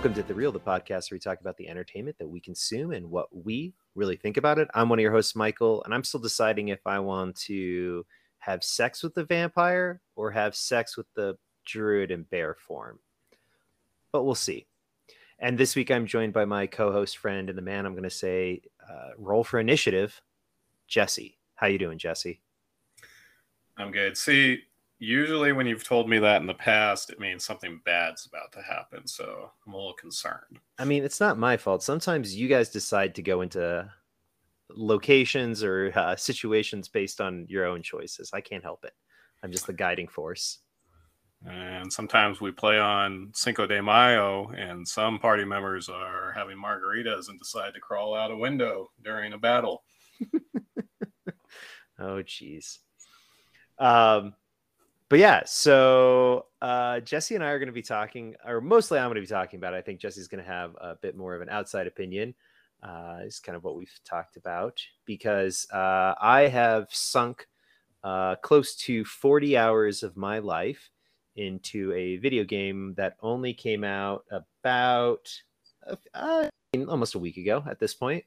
Welcome to The Reel, the podcast where we talk about the entertainment that we consume and what we really think about it. I'm one of your hosts, Michael, and I'm still deciding if I want to have sex with the vampire or have sex with the druid in bear form. But we'll see. And this week I'm joined by my co-host friend and the man I'm going to say uh, roll for initiative, Jesse. How you doing, Jesse? I'm good. See, usually when you've told me that in the past, it means something bad's about to happen. So I'm a little concerned. I mean, it's not my fault. Sometimes you guys decide to go into locations or uh, situations based on your own choices. I can't help it. I'm just the guiding force. And sometimes we play on Cinco de Mayo, and some party members are having margaritas and decide to crawl out a window during a battle. oh, jeez. Um, but yeah, so uh, Jesse and I are going to be talking, or mostly I'm going to be talking about. It. I think Jesse's going to have a bit more of an outside opinion. Uh, is kind of what we've talked about because uh, I have sunk uh, close to 40 hours of my life into a video game that only came out about uh, almost a week ago at this point.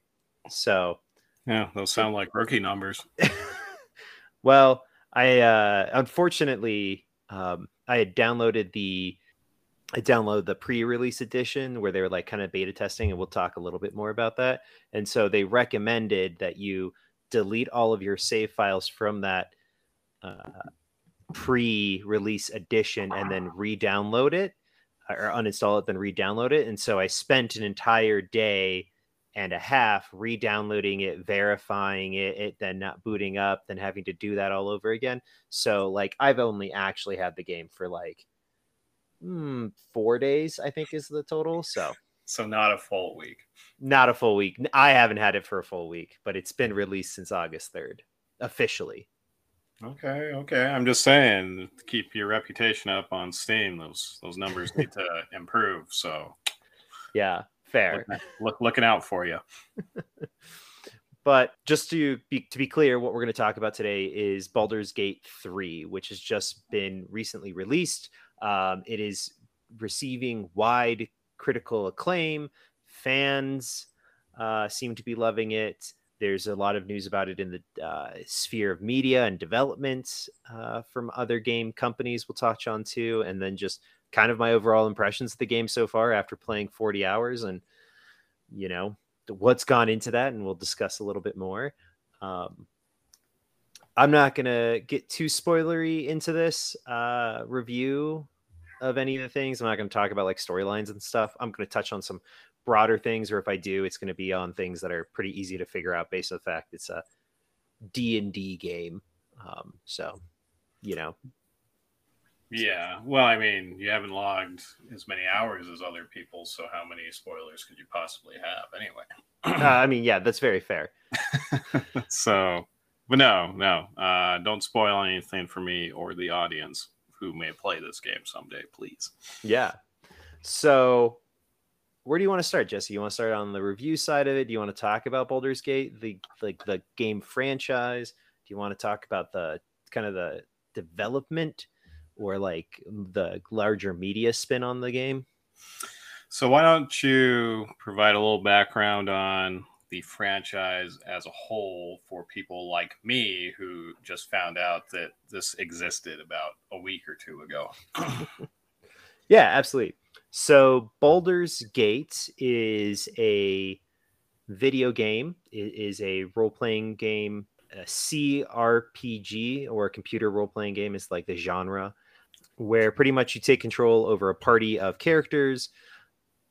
So, yeah, those sound like rookie numbers. well, I uh, unfortunately um, I had downloaded the I downloaded the pre-release edition where they were like kind of beta testing, and we'll talk a little bit more about that. And so they recommended that you delete all of your save files from that uh, pre-release edition and then re-download it or uninstall it, then re-download it. And so I spent an entire day and a half re-downloading it, verifying it, it then not booting up, then having to do that all over again. So like I've only actually had the game for like mm, four days, I think is the total. So so not a full week. Not a full week. I haven't had it for a full week, but it's been released since August 3rd officially. Okay, okay. I'm just saying keep your reputation up on Steam. Those those numbers need to improve. So yeah, fair. Look, look, looking out for you. but just to be to be clear, what we're going to talk about today is Baldur's Gate 3, which has just been recently released. Um, it is receiving wide critical acclaim. Fans uh, seem to be loving it. There's a lot of news about it in the uh, sphere of media and development uh, from other game companies we'll touch on too. And then just kind of my overall impressions of the game so far after playing 40 hours and, you know, what's gone into that. And we'll discuss a little bit more. Um, I'm not going to get too spoilery into this uh, review of any of the things. I'm not going to talk about like storylines and stuff. I'm going to touch on some broader things, or if I do, it's going to be on things that are pretty easy to figure out based on the fact it's a D and D game. Um, so, you know. Yeah, well, I mean, you haven't logged as many hours as other people, so how many spoilers could you possibly have anyway? uh, I mean, yeah, that's very fair. so, but no, no, uh, don't spoil anything for me or the audience who may play this game someday, please. Yeah. So where do you want to start, Jesse? You want to start on the review side of it? Do you want to talk about Baldur's Gate, the like the game franchise? Do you want to talk about the kind of the development or like the larger media spin on the game? So why don't you provide a little background on the franchise as a whole for people like me who just found out that this existed about a week or two ago? yeah, absolutely. So Baldur's Gate is a video game. It is a role-playing game. A CRPG or a computer role-playing game is like the genre where pretty much you take control over a party of characters.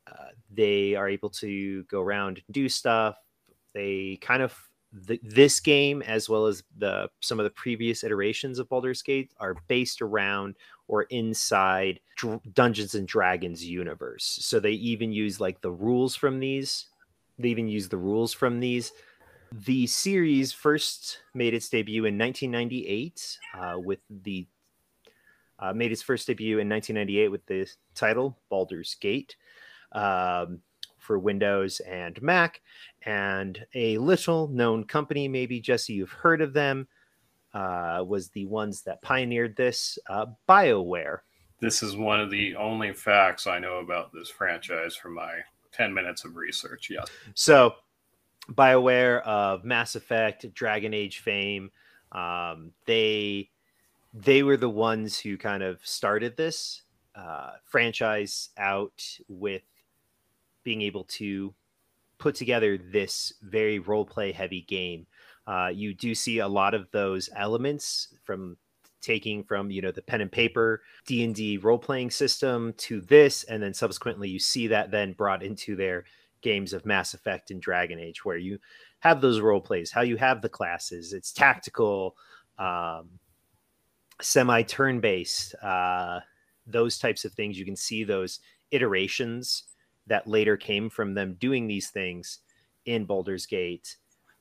Uh, they are able to go around and do stuff. They kind of this game as well as the some of the previous iterations of Baldur's Gate are based around or inside Dr- Dungeons and Dragons universe. So they even use like the rules from these. They even use the rules from these. The series first made its debut in 1998 uh, with the uh, made his first debut in 1998 with the title Baldur's Gate. Um, for Windows and Mac. And a little known company, maybe Jesse, you've heard of them, uh, was the ones that pioneered this uh, BioWare. This is one of the only facts I know about this franchise from my 10 minutes of research. Yes. So, BioWare of Mass Effect, Dragon Age fame, um, they they were the ones who kind of started this uh, franchise out with being able to put together this very role play heavy game. Uh, you do see a lot of those elements from taking from you know the pen and paper d&d role-playing system to this and then subsequently you see that then brought into their games of mass effect and dragon age where you have those role plays how you have the classes it's tactical um, semi turn based uh, those types of things you can see those iterations that later came from them doing these things in Baldur's Gate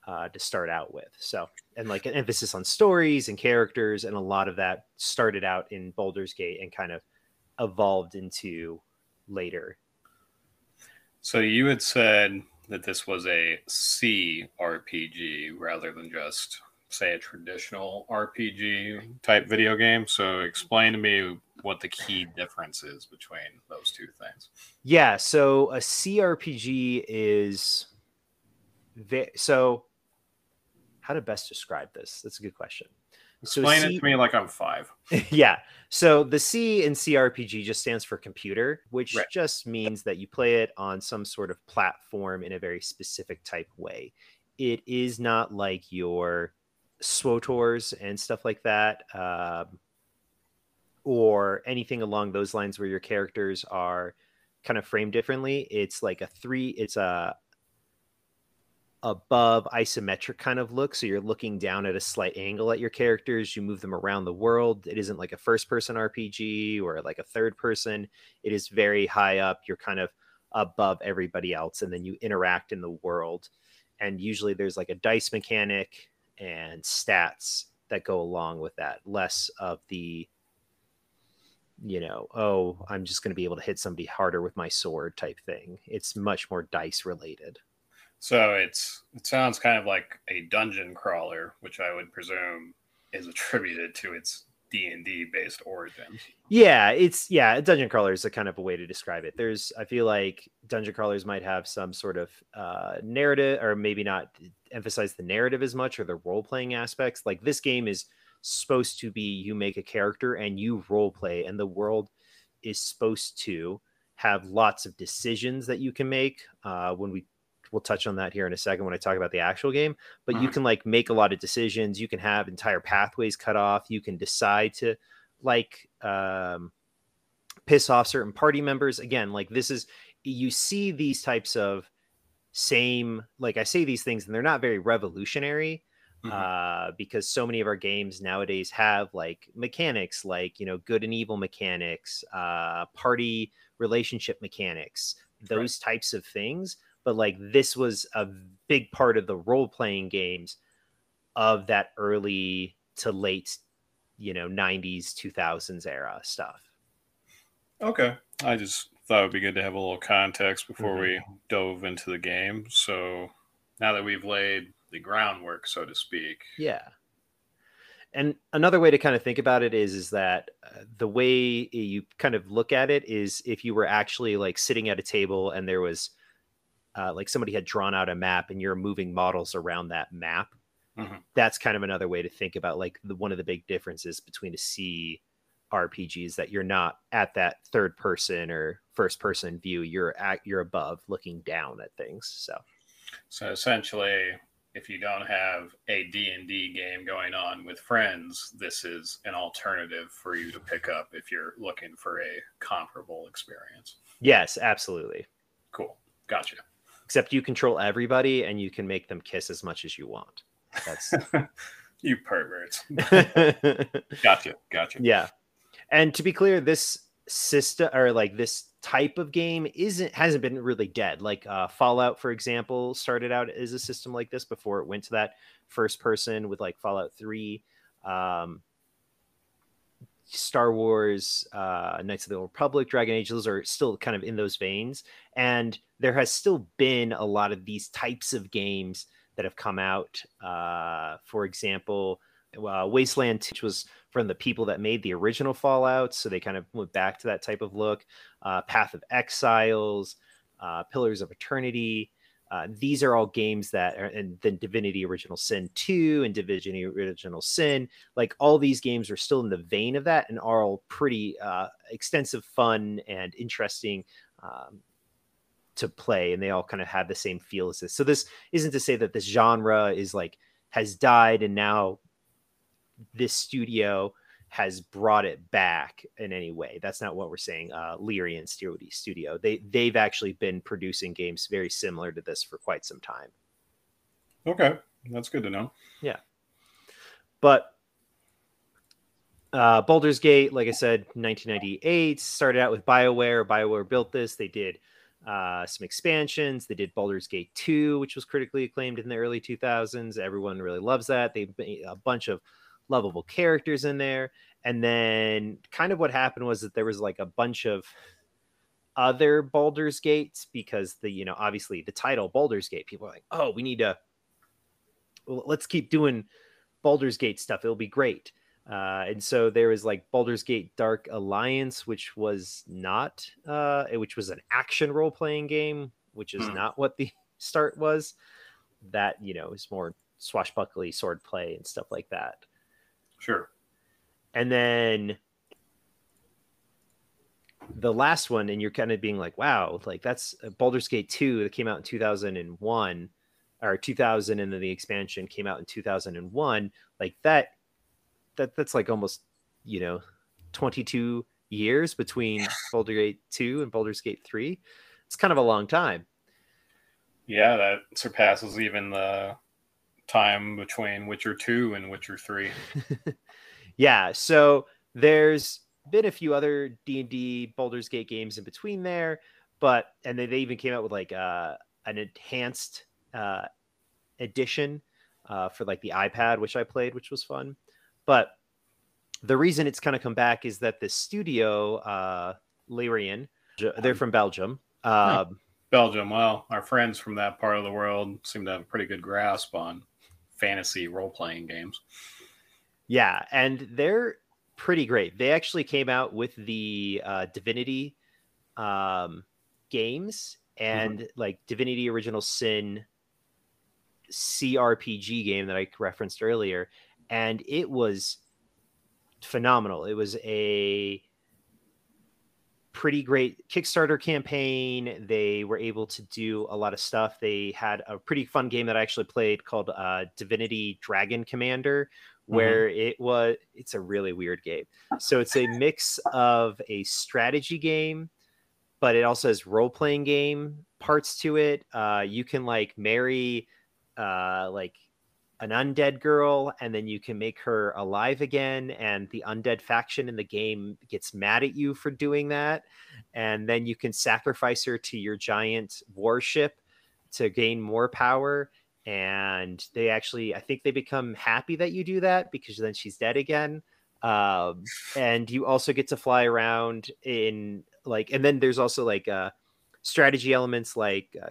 uh, to start out with. So, and like an emphasis on stories and characters, and a lot of that started out in Baldur's Gate and kind of evolved into later. So, you had said that this was a C RPG rather than just, say, a traditional RPG type video game. So, explain to me what the key difference is between those two things. Yeah, so a CRPG is so how to best describe this? That's a good question. Explain so C- it to me like I'm five. yeah. So the C in CRPG just stands for computer, which right. just means that you play it on some sort of platform in a very specific type way. It is not like your SWTORs and stuff like that. Um, or anything along those lines where your characters are kind of framed differently. It's like a three, it's a above isometric kind of look. So you're looking down at a slight angle at your characters. You move them around the world. It isn't like a first person RPG or like a third person. It is very high up. You're kind of above everybody else. And then you interact in the world. And usually there's like a dice mechanic and stats that go along with that, less of the you know, oh, I'm just going to be able to hit somebody harder with my sword type thing. It's much more dice related. So it's it sounds kind of like a dungeon crawler, which I would presume is attributed to its D and D based origins. Yeah, it's yeah, dungeon crawler is a kind of a way to describe it. There's I feel like dungeon crawlers might have some sort of uh, narrative, or maybe not emphasize the narrative as much or the role playing aspects. Like this game is supposed to be you make a character and you role play, and the world is supposed to have lots of decisions that you can make. Uh, when we we'll touch on that here in a second when I talk about the actual game, but you mm-hmm. can like make a lot of decisions. You can have entire pathways cut off. You can decide to like um, piss off certain party members. Again, like this is you see these types of same like I say these things and they're not very revolutionary, Mm-hmm. Uh, because so many of our games nowadays have like mechanics like you know good and evil mechanics uh, party relationship mechanics those right. types of things but like this was a big part of the role-playing games of that early to late you know 90s 2000s era stuff okay i just thought it would be good to have a little context before mm-hmm. we dove into the game so now that we've laid the groundwork, so to speak. Yeah. And another way to kind of think about it is is that uh, the way you kind of look at it is if you were actually like sitting at a table and there was uh, like somebody had drawn out a map and you're moving models around that map. Mm-hmm. That's kind of another way to think about like the one of the big differences between a C RPG is that you're not at that third person or first person view. You're at you're above looking down at things. So so essentially if you don't have a D&D game going on with friends, this is an alternative for you to pick up if you're looking for a comparable experience. Yes, absolutely. Cool. Gotcha. Except you control everybody and you can make them kiss as much as you want. That's you perverts. gotcha. Gotcha. Yeah. And to be clear, this system or like this type of game isn't hasn't been really dead. Like uh, Fallout, for example, started out as a system like this before it went to that first person with like Fallout Three, um, Star Wars, uh, Knights of the Old Republic, Dragon Age. Those are still kind of in those veins, and there has still been a lot of these types of games that have come out. Uh, for example, uh, Wasteland, which was from the people that made the original Fallout, so they kind of went back to that type of look. Uh, Path of Exiles, uh, Pillars of Eternity. Uh, these are all games that are, and then Divinity Original Sin 2 and Divinity Original Sin, like all these games are still in the vein of that and are all pretty uh, extensive, fun, and interesting um, to play. And they all kind of have the same feel as this. So, this isn't to say that this genre is like has died and now this studio has brought it back in any way. That's not what we're saying. Uh, Larian Studio, they they've actually been producing games very similar to this for quite some time. Okay, that's good to know. Yeah, but uh, Baldur's Gate, like I said, 1998 started out with Bioware. Bioware built this. They did uh, some expansions. They did Baldur's Gate 2, which was critically acclaimed in the early 2000s. Everyone really loves that. They made a bunch of lovable characters in there. And then kind of what happened was that there was like a bunch of other Baldur's Gates because the, you know, obviously the title Baldur's Gate, people are like, oh, we need to, well, let's keep doing Baldur's Gate stuff. It'll be great. Uh, and so there was like Baldur's Gate Dark Alliance, which was not, uh, which was an action role playing game, which is hmm. not what the start was. That, you know, is more swashbuckly sword play and stuff like that. Sure. And then the last one, and you're kind of being like, wow, like that's uh, Baldur's Gate 2 that came out in 2001 or 2000 and then the expansion came out in 2001 like that that that's like almost you know 22 years between Baldur's Gate 2 and Baldur's Gate 3 it's kind of a long time yeah that surpasses even the time between Witcher 2 and Witcher 3. yeah, so there's been a few other D&D Baldur's Gate games in between there, but and they, they even came out with like uh, an enhanced uh, edition uh, for like the iPad, which I played, which was fun. But the reason it's kind of come back is that the studio, uh, Larian, they're from Belgium. Um, Belgium. Well, our friends from that part of the world seem to have a pretty good grasp on fantasy role playing games. Yeah, and they're pretty great. They actually came out with the uh, Divinity um, games and mm-hmm. like Divinity Original Sin CRPG game that I referenced earlier, and it was phenomenal. It was a pretty great Kickstarter campaign. They were able to do a lot of stuff. They had a pretty fun game that I actually played called uh, Divinity Dragon Commander, mm-hmm. where mm-hmm. it was it's a really weird game. So it's a mix of a strategy game, but it also has role playing game parts to it. Uh, you can like marry uh, like an undead girl and then you can make her alive again and the undead faction in the game gets mad at you for doing that and then you can sacrifice her to your giant warship to gain more power and they actually i think they become happy that you do that because then she's dead again um, and you also get to fly around in like and then there's also like uh strategy elements like uh,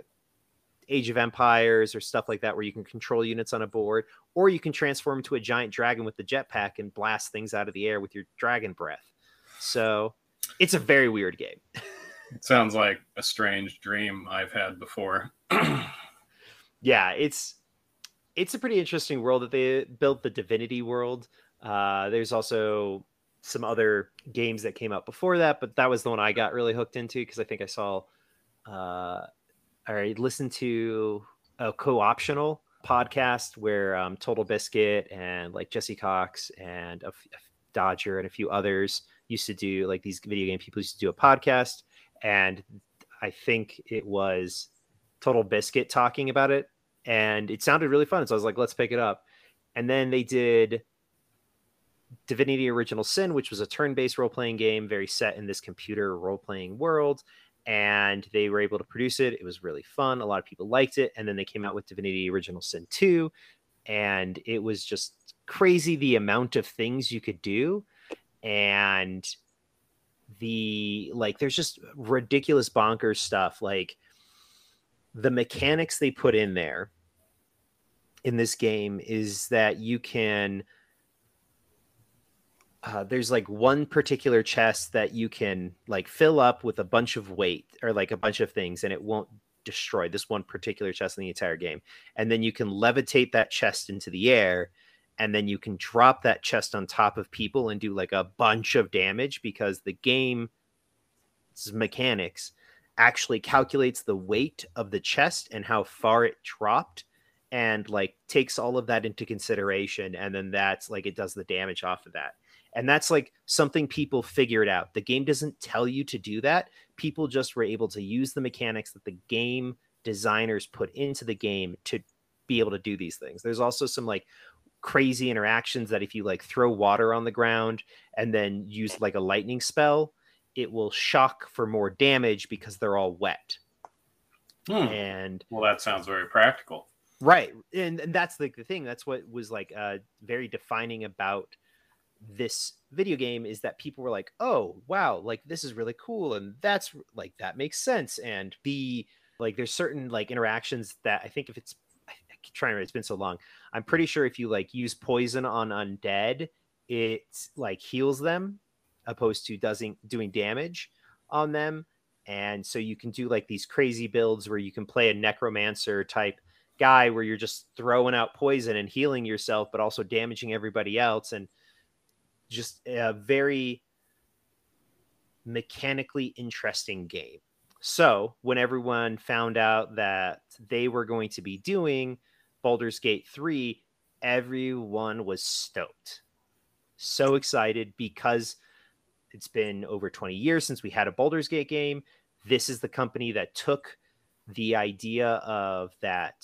Age of Empires or stuff like that, where you can control units on a board, or you can transform into a giant dragon with the jetpack and blast things out of the air with your dragon breath. So it's a very weird game. it sounds like a strange dream I've had before. yeah, it's it's a pretty interesting world that they built the Divinity world. Uh, there's also some other games that came out before that, but that was the one I got really hooked into because I think I saw uh, I listened to a co-optional podcast where um, Total Biscuit and like Jesse Cox and a, Dodger and a few others used to do like these video game people used to do a podcast, and I think it was Total Biscuit talking about it, and it sounded really fun. So I was like, let's pick it up. And then they did Divinity Original Sin, which was a turn-based role-playing game, very set in this computer role-playing world and they were able to produce it. It was really fun. A lot of people liked it. And then they came out with Divinity Original Sin 2, and it was just crazy the amount of things you could do. And the like, there's just ridiculous bonkers stuff. Like the mechanics they put in there in this game is that you can uh, there's like one particular chest that you can like fill up with a bunch of weight or like a bunch of things and it won't destroy this one particular chest in the entire game. And then you can levitate that chest into the air and then you can drop that chest on top of people and do like a bunch of damage because the game mechanics actually calculates the weight of the chest and how far it dropped and like takes all of that into consideration and then that's like it does the damage off of that and that's like something people figured out. The game doesn't tell you to do that. People just were able to use the mechanics that the game designers put into the game to be able to do these things. There's also some like crazy interactions that if you like throw water on the ground and then use like a lightning spell it will shock for more damage because they're all wet. Hmm. and Well, that sounds very practical. right. And, and that's like the thing. That's what was like uh very defining about this video game is that people were like oh wow like this is really cool and that's like that makes sense. And the like there's certain like interactions that i think if it's i I trying to it's been so long. I'm pretty sure if you like use poison on undead it like heals them opposed to doesn't doing damage on them. And so you can do like these crazy builds where you can play a necromancer type guy where you're just throwing out poison and healing yourself but also damaging everybody else. And just a very mechanically interesting game so when everyone found out that they were going to be doing Baldur's Gate 3 everyone was stoked so excited because it's been over 20 years since we had a Baldur's Gate game. This is the company that took the idea of that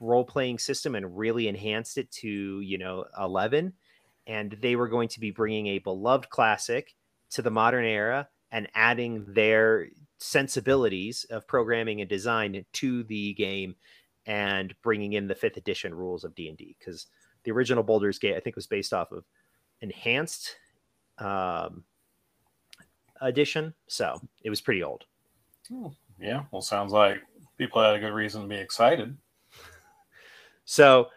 role playing system and really enhanced it to, you know, 11. And they were going to be bringing a beloved classic to the modern era and adding their sensibilities of programming and design to the game and bringing in the fifth edition rules of D&D because the original Baldur's Gate I think was based off of enhanced um, edition. So it was pretty old. Yeah. Well, sounds like people had a good reason to be excited. So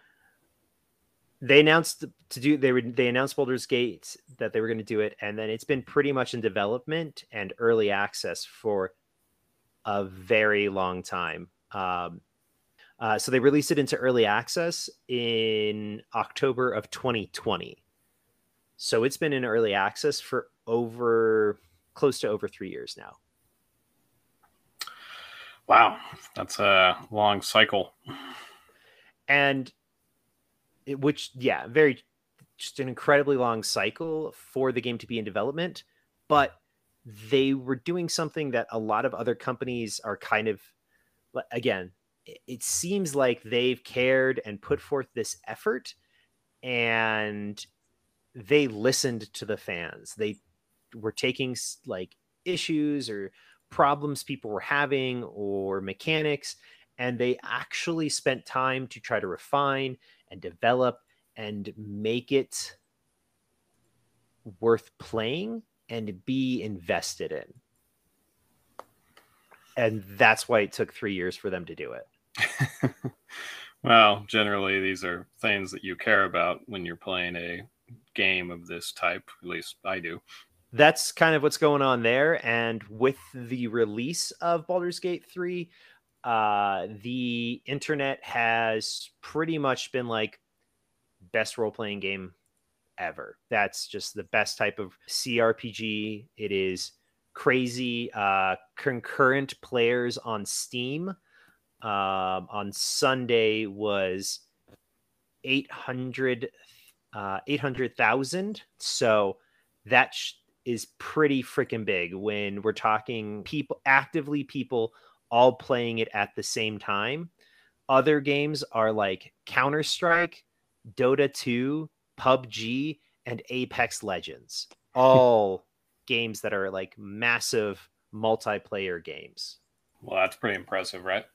they announced to do they were they announced Baldur's Gate that they were going to do it, and then it's been pretty much in development and early access for a very long time. Um, uh, so they released it into early access in October of 2020. So it's been in early access for over close to over three years now. Wow. That's a long cycle. and it, which yeah very just an incredibly long cycle for the game to be in development but they were doing something that a lot of other companies are kind of again it, it seems like they've cared and put forth this effort and they listened to the fans. They were taking like issues or problems people were having or mechanics and they actually spent time to try to refine and develop and make it worth playing and be invested in. And that's why it took three years for them to do it. well, generally, these are things that you care about when you're playing a game of this type. At least I do. That's kind of what's going on there. And with the release of Baldur's Gate 3, uh, the internet has pretty much been like best role playing game ever. That's just the best type of CRPG. It is crazy. Uh, concurrent players on Steam um, on Sunday was 800 uh, 800,000. So that sh- is pretty freaking big when we're talking people actively people all playing it at the same time. Other games are like Counter Strike, Dota 2, PUBG, and Apex Legends. All games that are like massive multiplayer games. Well, that's pretty impressive, right?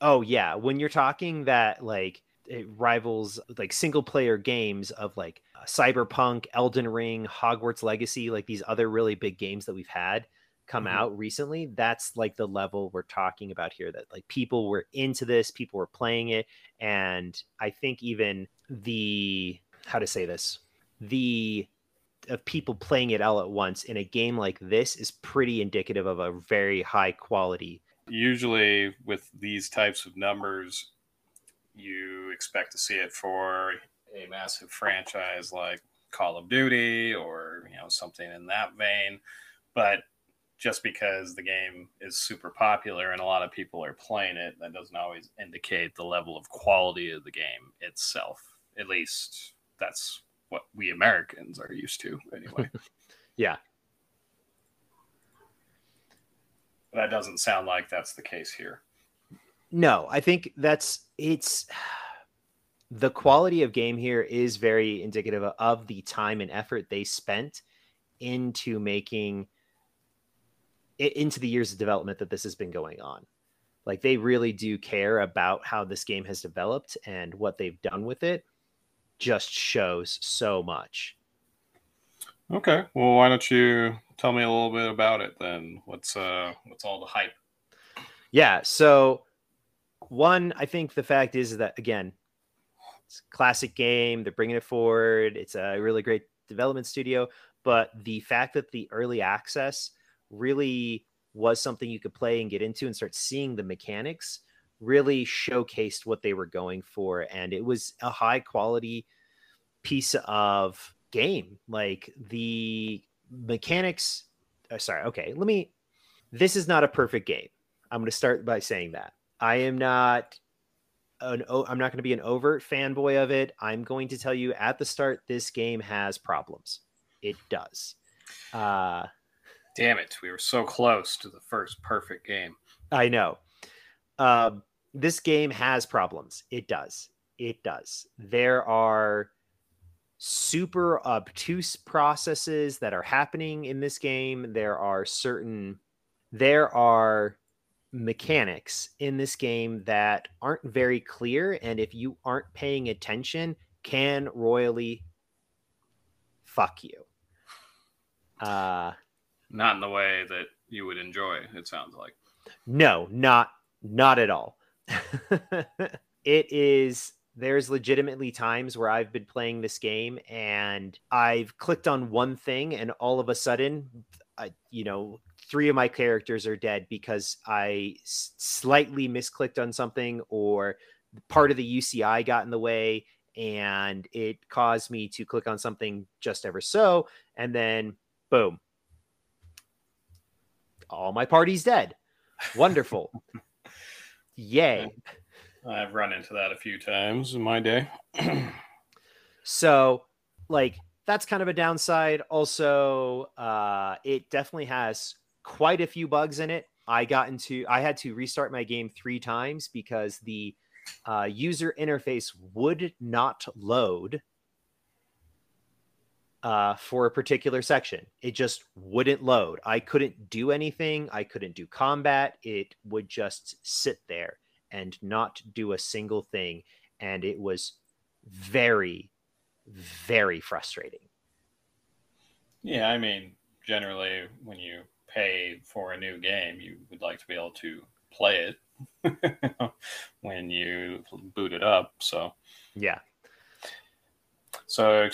Oh yeah, when you're talking that like it rivals like single player games of like Cyberpunk, Elden Ring, Hogwarts Legacy, like these other really big games that we've had come Mhm. out recently, that's like the level we're talking about here that like people were into this, people were playing it and I think even the how to say this, the of people playing it all at once in a game like this is pretty indicative of a very high quality. Usually, with these types of numbers, you expect to see it for a massive franchise like Call of Duty or you know something in that vein. But just because the game is super popular and a lot of people are playing it, that doesn't always indicate the level of quality of the game itself. At least that's what we Americans are used to, anyway. yeah. That doesn't sound like that's the case here. No, I think that's it's the quality of game here is very indicative of the time and effort they spent into making into the years of development that this has been going on. Like they really do care about how this game has developed and what they've done with it just shows so much. Okay. Well, why don't you tell me a little bit about it then? What's uh what's all the hype? Yeah, so one, I think the fact is that again, it's a classic game. They're bringing it forward. It's a really great development studio, but the fact that the early access really was something you could play and get into and start seeing the mechanics really showcased what they were going for. And it was a high quality piece of game. Like the mechanics uh, sorry okay let me this is not a perfect game. I'm going to start by saying that. I am not an i'm not going to be an overt fanboy of it. I'm going to tell you at the start this game has problems. It does. Uh Damn it. We were so close to the first perfect game. I know. Um, this game has problems. It does. It does. There are super obtuse processes that are happening in this game. There are certain, there are mechanics in this game that aren't very clear. And if you aren't paying attention, can royally fuck you. Uh, not in the way that you would enjoy, it sounds like. No, not not at all. it is there's legitimately times where I've been playing this game and I've clicked on one thing and all of a sudden I, you know, three of my characters are dead because I slightly misclicked on something or part of the UCI got in the way and it caused me to click on something just ever so and then boom all my party's dead. Wonderful. Yay. I've run into that a few times in my day. so, like, that's kind of a downside. Also, uh, it definitely has quite a few bugs in it. I got into, I had to restart my game three times because the uh, user interface would not load uh, for a particular section. It just wouldn't load. I couldn't do anything. I couldn't do combat. It would just sit there and not do a single thing. And it was very, very frustrating. Yeah, I mean, generally, when you pay for a new game, you would like to be able to play it when you boot it up. So, yeah. So,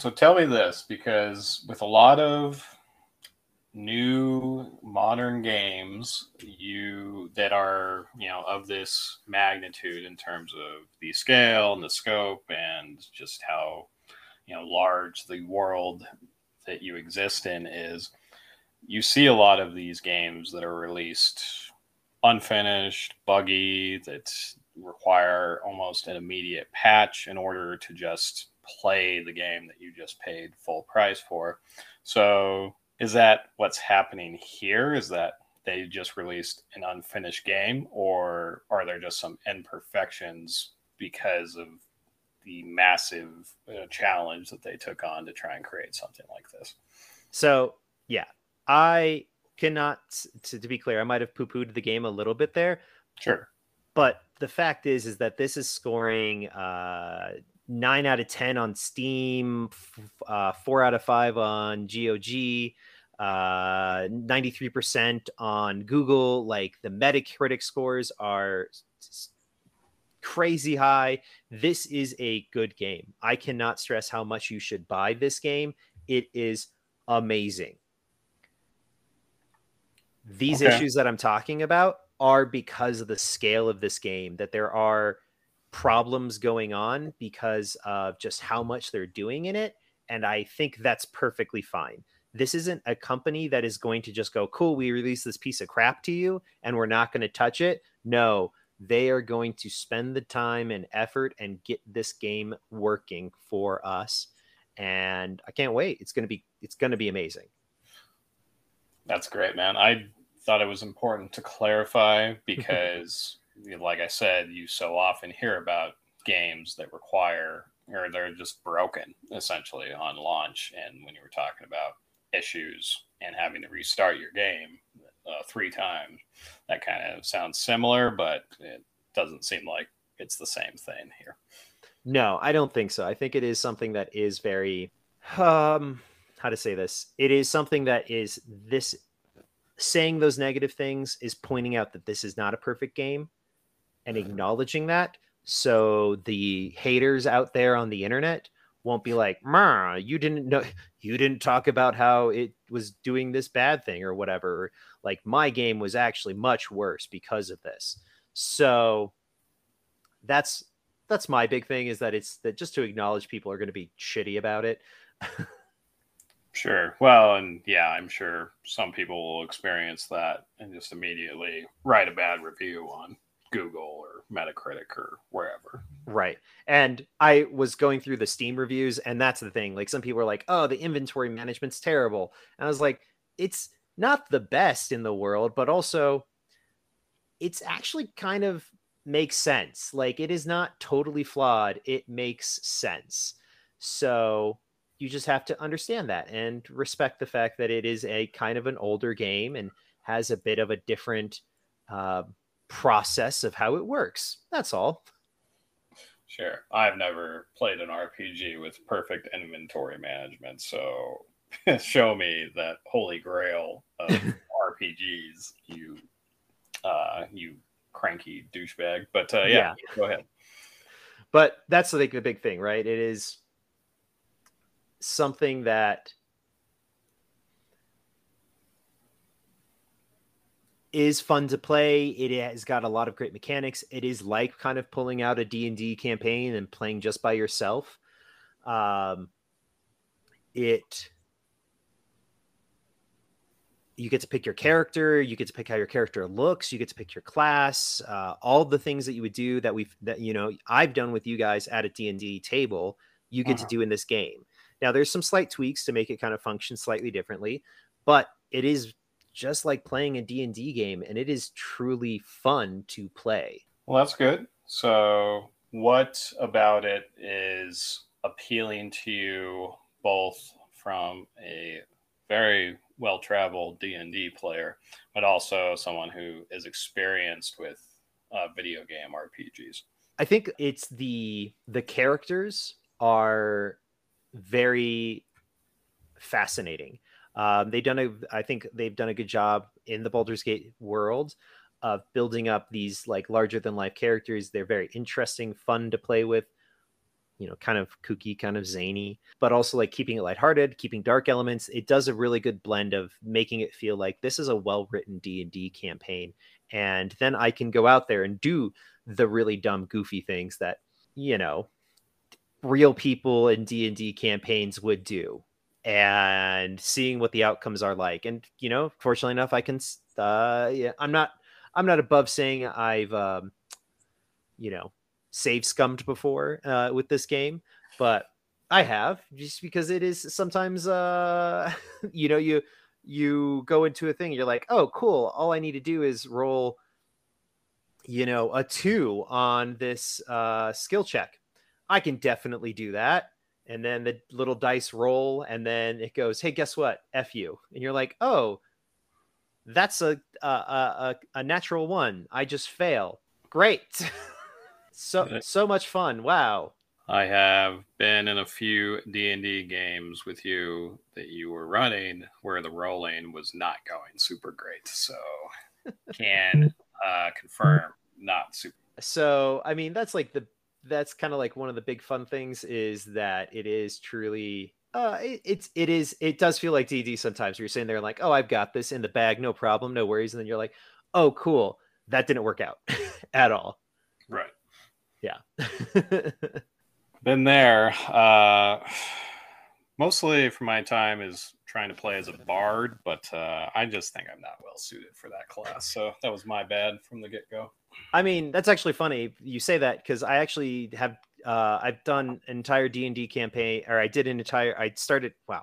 so tell me this because with a lot of new modern games you that are you know of this magnitude in terms of the scale and the scope and just how you know large the world that you exist in is you see a lot of these games that are released unfinished buggy that require almost an immediate patch in order to just play the game that you just paid full price for. So, is that what's happening here? Is that they just released an unfinished game, or are there just some imperfections because of the massive uh, challenge that they took on to try and create something like this? So, yeah, I cannot, to, to be clear, I might have poo pooed the game a little bit there. Sure. But the fact is, is that this is scoring uh, nine out of 10 on Steam, uh, four out of five on GOG, uh, 93% on Google. Like the Metacritic scores are crazy high. This is a good game. I cannot stress how much you should buy this game. it is amazing. These Okay. issues that I'm talking about are because of the scale of this game, that there are problems going on because of just how much they're doing in it. And I think that's perfectly fine. This isn't a company that is going to just go, cool, we release this piece of crap to you and we're not going to touch it. No, they are going to spend the time and effort and get this game working for us. And I can't wait. It's going to be it's going to be amazing. That's great, man. I thought it was important to clarify because, like I said, you so often hear about games that require or they're just broken essentially on launch. And when you were talking about issues and having to restart your game uh, three times, that kind of sounds similar, but it doesn't seem like it's the same thing here. No, I don't think so. I think it is something that is very um how to say this. It is something that is this saying those negative things is pointing out that this is not a perfect game and acknowledging that so the haters out there on the internet won't be like, "Meh, you didn't know you didn't talk about how it was doing this bad thing or whatever." Like my game was actually much worse because of this. So that's that's my big thing is that it's that just to acknowledge people are going to be shitty about it. Sure. Well, and yeah, I'm sure some people will experience that and just immediately write a bad review on Google or Metacritic or wherever. Right. And I was going through the Steam reviews, and that's the thing. Like some people are like, oh, the inventory management's terrible. And I was like, it's not the best in the world, but also it's actually kind of makes sense. Like it is not totally flawed. It makes sense. So you just have to understand that and respect the fact that it is a kind of an older game and has a bit of a different uh, process of how it works. That's all. Sure. I've never played an RPG with perfect inventory management, so show me that holy grail of RPGs, you uh you cranky douchebag. But uh yeah, go ahead. But that's like the big thing, right? It is something that is fun to play. It has got a lot of great mechanics. It is like kind of pulling out a D&D campaign and playing just by yourself. Um, it you get to pick your character you get to pick how your character looks you get to pick your class uh, all the things that you would do that we've that you know i've done with you guys at a d&d table you get Uh-huh. to do in this game now there's some slight tweaks to make it kind of function slightly differently but it is just like playing a d&d game and it is truly fun to play Well, that's good. So, what about it is appealing to you both from a very well-traveled D&D player, but also someone who is experienced with uh, video game RPGs? I think it's the the characters are very fascinating. Um, they've done a, I think they've done a good job in the Baldur's Gate world of building up these like larger than life characters. They're very interesting, fun to play with. You know, kind of kooky, kind of zany, but also like keeping it lighthearted, keeping dark elements. It does a really good blend of making it feel like this is a well written D and D campaign, and then I can go out there and do the really dumb goofy things that you know real people in d&d campaigns would do and seeing what the outcomes are like and you know fortunately enough i can uh yeah i'm not i'm not above saying i've um you know save scummed before uh with this game but i have just because it is sometimes uh you know you you go into a thing you're like oh cool all i need to do is roll you know a two on this uh skill check. I can definitely do that and then the little dice roll and then it goes hey guess what? F you. And you're like oh that's a a, a, a natural one. I just fail. Great. So so much fun. Wow. I have been in a few D&D games with you that you were running where the rolling was not going super great. So, can uh, confirm not super. so i mean that's like the that's kind of like one of the big fun things is that it is truly Uh, it, it's it is it does feel like DD sometimes. Where you're sitting there like, oh, I've got this in the bag, no problem, no worries, and then you're like, oh, cool, that didn't work out at all. Right. Yeah. Been there. Uh, mostly for my time is trying to play as a bard, but uh, I just think I'm not well suited for that class. So that was my bad from the get go. I mean, that's actually funny you say that because I actually have uh, I've done an entire D and D campaign, or I did an entire. I started. Wow,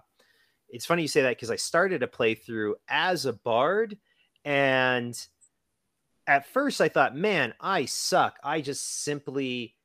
it's funny you say that because I started a playthrough as a bard, and at first I thought, man, I suck. I just simply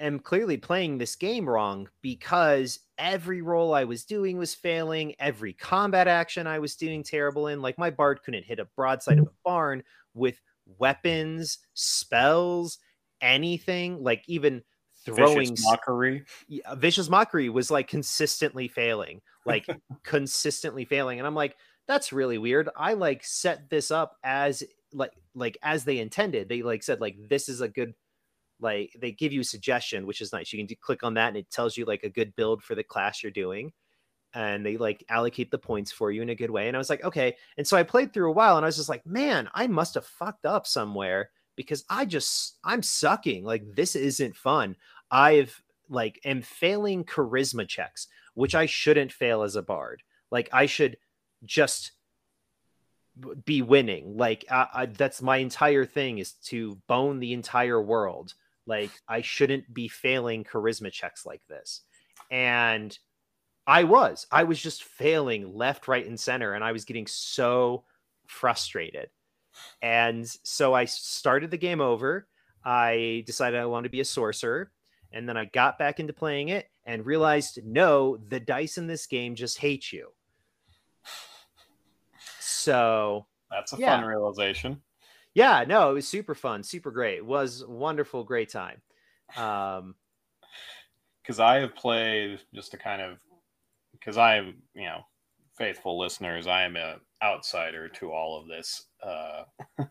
am clearly playing this game wrong because every roll I was doing was failing. Every combat action I was doing terrible in. Like my bard couldn't hit a broadside of a barn with weapons, spells, anything. Like even throwing Vicious mockery. Yeah, uh, vicious mockery was like consistently failing, like consistently failing, and I'm like, that's really weird. I like set this up as like like as they intended. They like said like this is a good like they give you a suggestion, which is nice. You can do, click on that and it tells you like a good build for the class you're doing. And they like allocate the points for you in a good way. And I was like, okay. And so I played through a while and I was just like, man, I must have fucked up somewhere because I just I'm sucking. Like this isn't fun. I've like am failing charisma checks, which I shouldn't fail as a bard. Like I should just be winning. Like I, I, that's my entire thing is to bone the entire world. Like I shouldn't be failing charisma checks like this. And I was. I was just failing left, right, and center, and I was getting so frustrated. And so I started the game over. I decided I wanted to be a sorcerer. And then I got back into playing it and realized no, the dice in this game just hate you. So that's a yeah. fun realization. Yeah, no, it was super fun, super great. It was wonderful, great time. Um, because I have played just to kind of because I am, you know, faithful listeners, I am a outsider to all of this, uh,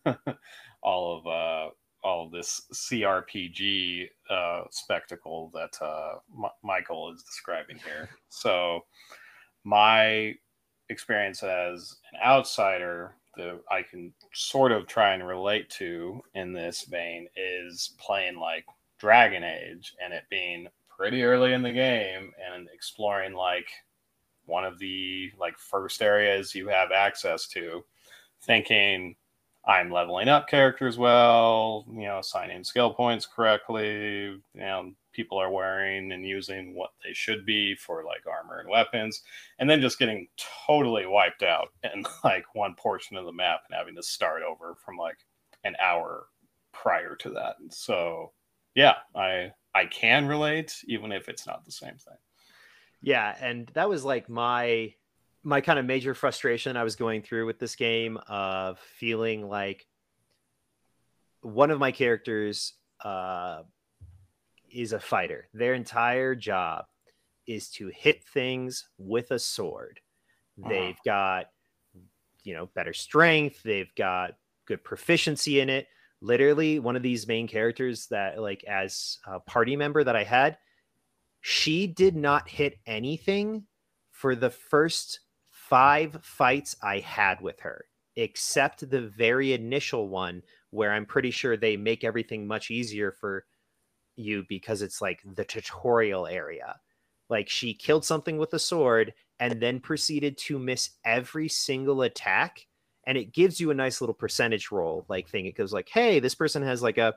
all of uh, all of this CRPG uh, spectacle that uh, M- Michael is describing here. So, my experience as an outsider that I can sort of try and relate to in this vein is playing like Dragon Age and it being pretty early in the game and exploring like one of the like first areas you have access to, thinking I'm leveling up characters well, you know, assigning skill points correctly, you know, people are wearing and using what they should be for like armor and weapons, and then just getting totally wiped out in like one portion of the map and having to start over from like an hour prior to that. So yeah, I I can relate even if it's not the same thing. Yeah, and that was like my my kind of major frustration I was going through with this game of feeling like one of my characters uh, is a fighter. Their entire job is to hit things with a sword. Uh-huh. They've got, you know, better strength. They've got good proficiency in it. Literally, one of these main characters that, like, as a party member that I had, she did not hit anything for the first five fights I had with her, except the very initial one where I'm pretty sure they make everything much easier for you because it's like the tutorial area. Like she killed something with a sword and then proceeded to miss every single attack. And it gives you a nice little percentage roll like thing. It goes like, hey, this person has like a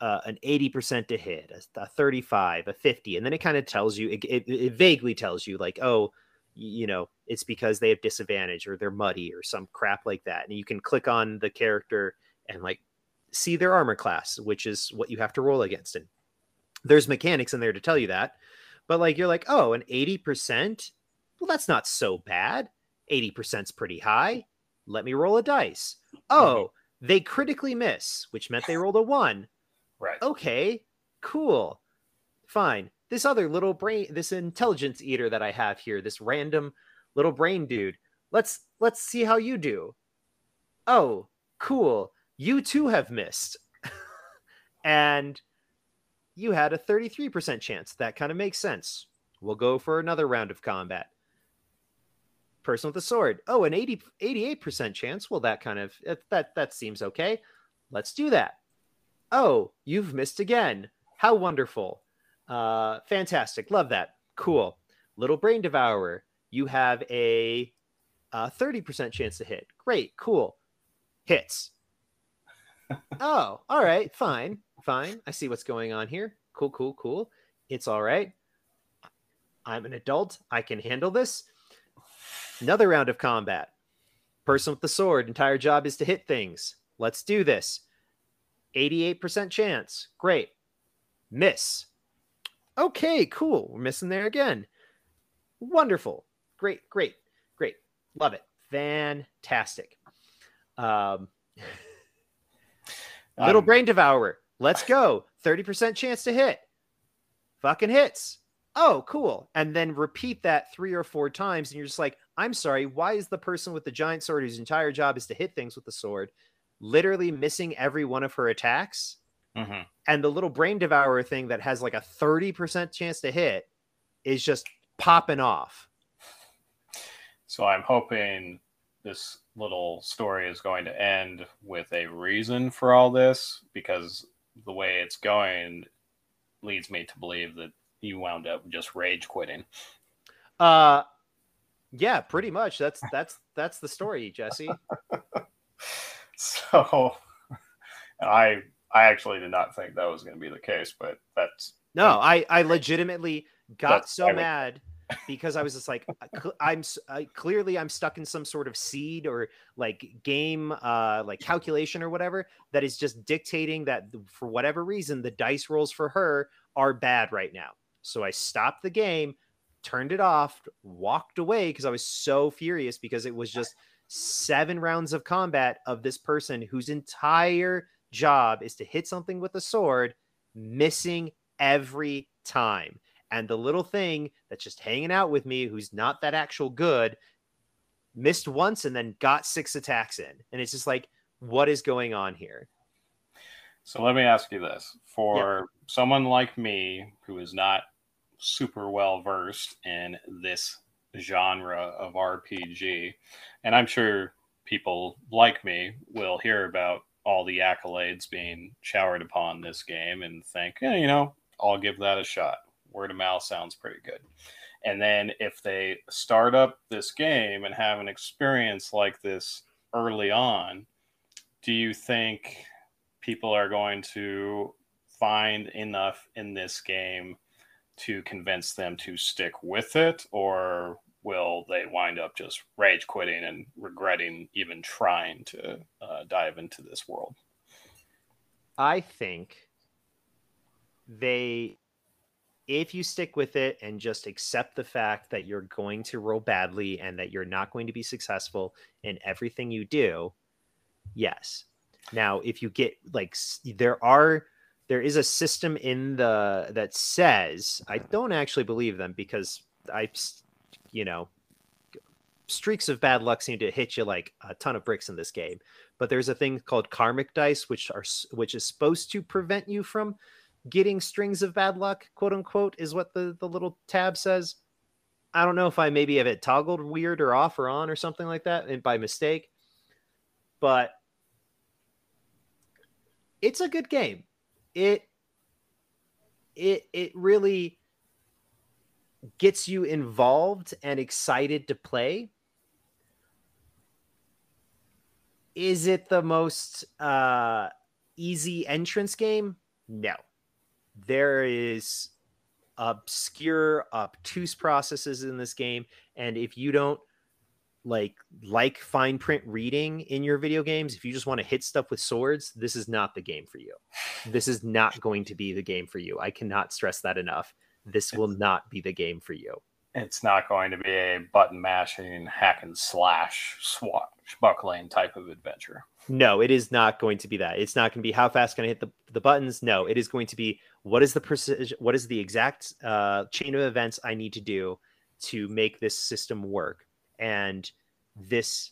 uh, an 80% to hit, a, a, 35, a 50. And then it kind of tells you, it, it, it, vaguely tells you, like, oh, you know, it's because they have disadvantage or they're muddy or some crap like that. And you can click on the character and like see their armor class, which is what you have to roll against. And there's mechanics in there to tell you that. But like, you're like, oh, an 80%? Well, that's not so bad. 80% is pretty high. Let me roll a dice. Mm-hmm. Oh, they critically miss, which meant they rolled a one. Right. Okay, cool. Fine. This other little brain, this intelligence eater that I have here, this random little brain dude. Let's let's see how you do. Oh, cool. You too have missed. and you had a 33% chance. That kind of makes sense. We'll go for another round of combat. Person with the sword. Oh, an 80 88% chance. Well, that kind of that that seems okay. Let's do that. Oh, you've missed again. How wonderful. Uh fantastic. Love that. Cool. Little brain devourer. You have a, a 30% chance to hit. Great. Cool. Hits. oh, all right. Fine. Fine. I see what's going on here. Cool, cool, cool. It's all right. I'm an adult. I can handle this. Another round of combat. Person with the sword, entire job is to hit things. Let's do this. 88% chance. Great. Miss. Okay, cool. We're missing there again. Wonderful. Great, great, great. Love it. Fantastic. Um, little um, brain devourer. Let's go. 30% chance to hit. Fucking hits. Oh, cool. And then repeat that three or four times. And you're just like, I'm sorry. Why is the person with the giant sword, whose entire job is to hit things with the sword, literally missing every one of her attacks? Mm-hmm. And the little brain devourer thing that has like a 30% chance to hit is just popping off. So I'm hoping this little story is going to end with a reason for all this because the way it's going leads me to believe that you wound up just rage quitting. Uh yeah, pretty much. That's that's that's the story, Jesse. so I I actually did not think that was going to be the case, but that's no. I I legitimately got so mad because I was just like, I'm I, clearly I'm stuck in some sort of seed or like game, uh, like calculation or whatever that is just dictating that for whatever reason the dice rolls for her are bad right now. So I stopped the game, turned it off, walked away because I was so furious because it was just seven rounds of combat of this person whose entire job is to hit something with a sword, missing every time. And the little thing that's just hanging out with me, who's not that actual good, missed once and then got six attacks in. And it's just like, what is going on here? So let me ask you this for yeah. someone like me who is not super well versed in this genre of RPG, and I'm sure people like me will hear about all the accolades being showered upon this game and think, yeah, you know, I'll give that a shot. Word of mouth sounds pretty good. And then if they start up this game and have an experience like this early on, do you think people are going to find enough in this game to convince them to stick with it or will they wind up just rage quitting and regretting even trying to uh, dive into this world i think they if you stick with it and just accept the fact that you're going to roll badly and that you're not going to be successful in everything you do, yes. Now, if you get like there are there is a system in the that says I don't actually believe them because I you know streaks of bad luck seem to hit you like a ton of bricks in this game. But there's a thing called karmic dice which are which is supposed to prevent you from getting strings of bad luck, quote unquote, is what the, the little tab says. I don't know if I maybe have it toggled weird or off or on or something like that and by mistake, but it's a good game. It it it really gets you involved and excited to play. Is it the most uh easy entrance game? No there is obscure, obtuse processes in this game, and if you don't like like fine print reading in your video games, if you just want to hit stuff with swords, this is not the game for you. This is not going to be the game for you. I cannot stress that enough. This will not be the game for you. It's not going to be a button mashing, hack and slash, swashbuckling type of adventure. No, it is not going to be that. It's not going to be how fast can I hit the, the buttons. No, it is going to be what is the precision what is the exact uh, chain of events i need to do to make this system work and this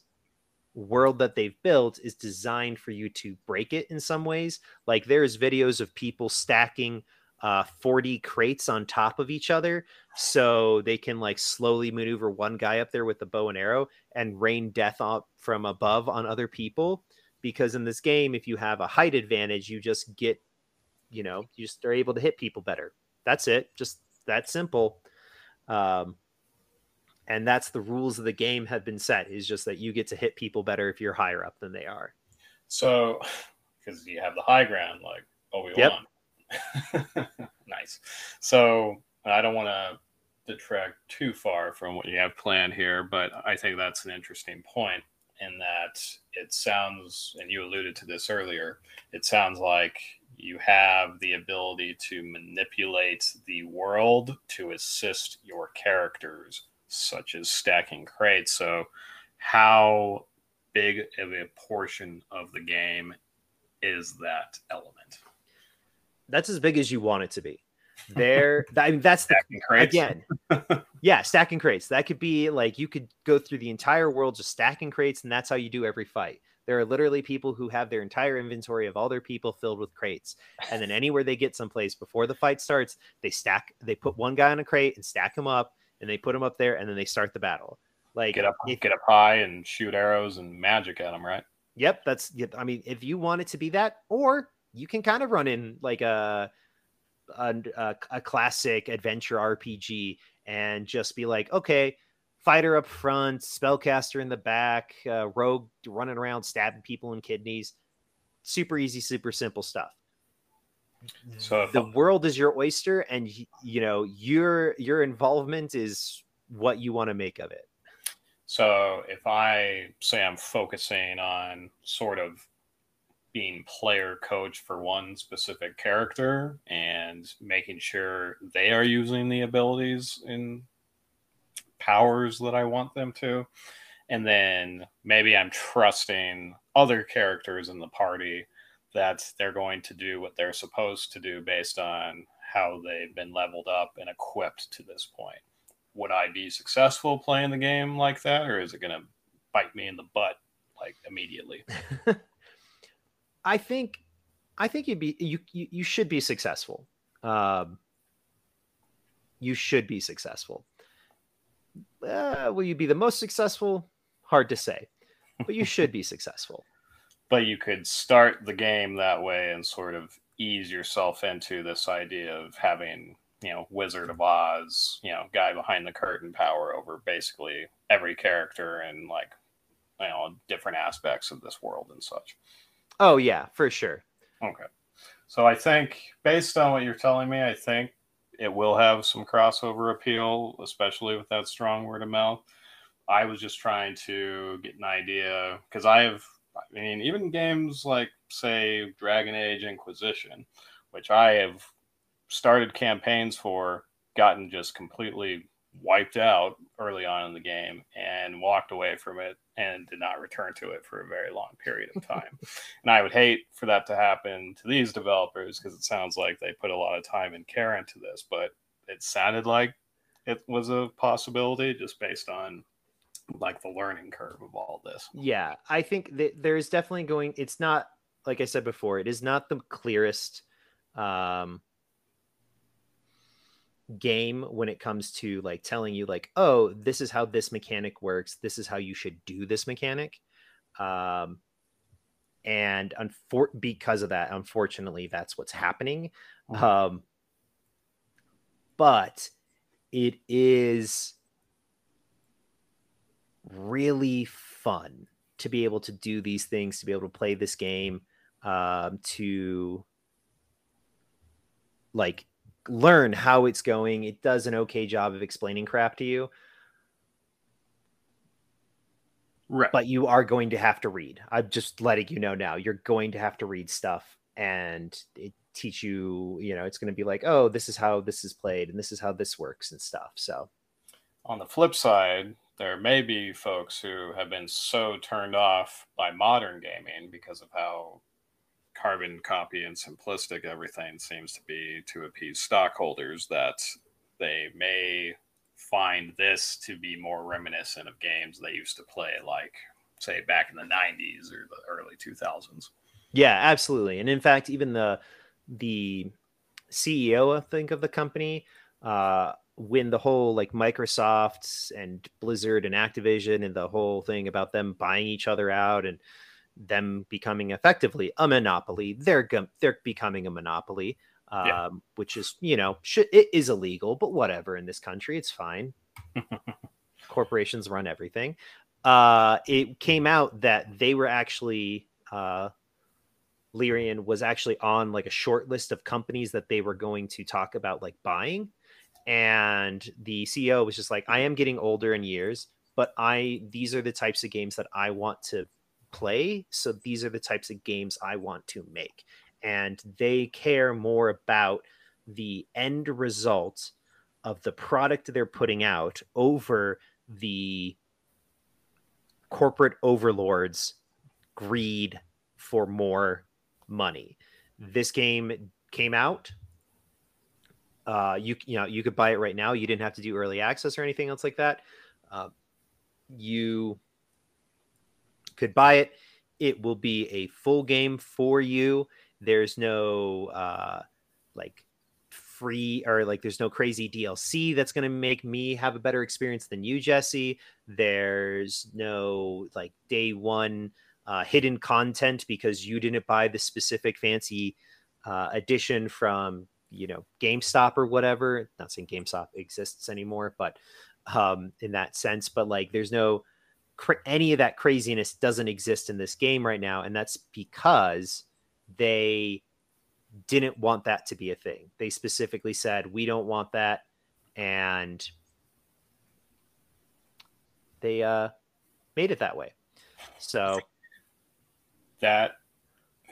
world that they've built is designed for you to break it in some ways like there's videos of people stacking uh, 40 crates on top of each other so they can like slowly maneuver one guy up there with the bow and arrow and rain death up from above on other people. Because in this game if you have a height advantage you just get you know you just are able to hit people better. That's it. Just that simple. Um, and that's the rules of the game have been set is just that you get to hit people better if you're higher up than they are. So because you have the high ground like oh we yep. nice. So I don't want to detract too far from what you have planned here, but I think that's an interesting point in that it sounds, and you alluded to this earlier, it sounds like you have the ability to manipulate the world to assist your characters, such as stacking crates. So, how big of a portion of the game is that element? That's as big as you want it to be. There, I mean, that's stacking the, again, yeah, stacking crates. That could be like you could go through the entire world just stacking crates, and that's how you do every fight. There are literally people who have their entire inventory of all their people filled with crates, and then anywhere they get someplace before the fight starts, they stack, they put one guy on a crate and stack him up, and they put him up there, and then they start the battle. Like get up, if, get up high and shoot arrows and magic at them, right? Yep, that's. I mean, if you want it to be that, or you can kind of run in like a a, a classic adventure RPG and just be like, okay, fighter up front, spellcaster in the back, uh, rogue running around stabbing people in kidneys. Super easy, super simple stuff. So the world is your oyster, and you know your your involvement is what you want to make of it. So if I say I'm focusing on sort of being player coach for one specific character and making sure they are using the abilities and powers that I want them to. And then maybe I'm trusting other characters in the party that they're going to do what they're supposed to do based on how they've been leveled up and equipped to this point. Would I be successful playing the game like that, or is it going to bite me in the butt like immediately? I think I think you'd be you you, you should be successful. Um, you should be successful. Uh, will you be the most successful? Hard to say, but you should be successful. But you could start the game that way and sort of ease yourself into this idea of having, you know, Wizard of Oz, you know, guy behind the curtain power over basically every character and like, you know, different aspects of this world and such. Oh yeah, for sure. Okay. So I think based on what you're telling me, I think it will have some crossover appeal, especially with that strong word of mouth. I was just trying to get an idea because I have, I mean, even games like, say, Dragon Age Inquisition, which I have started campaigns for, gotten just completely wiped out early on in the game and walked away from it and did not return to it for a very long period of time. and I would hate for that to happen to these developers because it sounds like they put a lot of time and care into this, but it sounded like it was a possibility just based on like the learning curve of all this. Yeah, I think that there's definitely going it's not like I said before, it is not the clearest um game when it comes to like telling you like oh this is how this mechanic works. This is how you should do this mechanic. Um and unfor- because of that unfortunately that's what's happening. Mm-hmm. um but it is really fun to be able to do these things to be able to play this game um to like learn how it's going. It does an okay job of explaining crap to you. Right. But you are going to have to read. I'm just letting you know now. You're going to have to read stuff and it teach you, you know, it's going to be like, oh, this is how this is played and this is how this works and stuff. So on the flip side, there may be folks who have been so turned off by modern gaming because of how carbon copy and simplistic everything seems to be to appease stockholders that they may find this to be more reminiscent of games they used to play like say back in the 90s or the early 2000s yeah absolutely and in fact even the the CEO, I think, of the company. Uh, when the whole like Microsoft and Blizzard and Activision and the whole thing about them buying each other out and them becoming effectively a monopoly, they're they're becoming a monopoly, um, yeah. which is you know sh- it is illegal, but whatever in this country, it's fine. Corporations run everything. Uh, it came out that they were actually uh, Larian was actually on like a short list of companies that they were going to talk about like buying and the CEO was just like, I am getting older in years, but I these are the types of games that I want to play. So these are the types of games I want to make. And they care more about the end result of the product they're putting out over the corporate overlords greed for more money. This game came out uh, you you know you could buy it right now. You didn't have to do early access or anything else like that. Uh, you could buy it. It will be a full game for you. There's no uh, like free or like there's no crazy DLC that's going to make me have a better experience than you, Jesse. There's no like day one uh, hidden content because you didn't buy the specific fancy uh, edition from you know GameStop or whatever. Not saying GameStop exists anymore, but um, in that sense. But like, there's no cra- any of that craziness doesn't exist in this game right now, and that's because they didn't want that to be a thing. They specifically said we don't want that, and they uh, made it that way. So that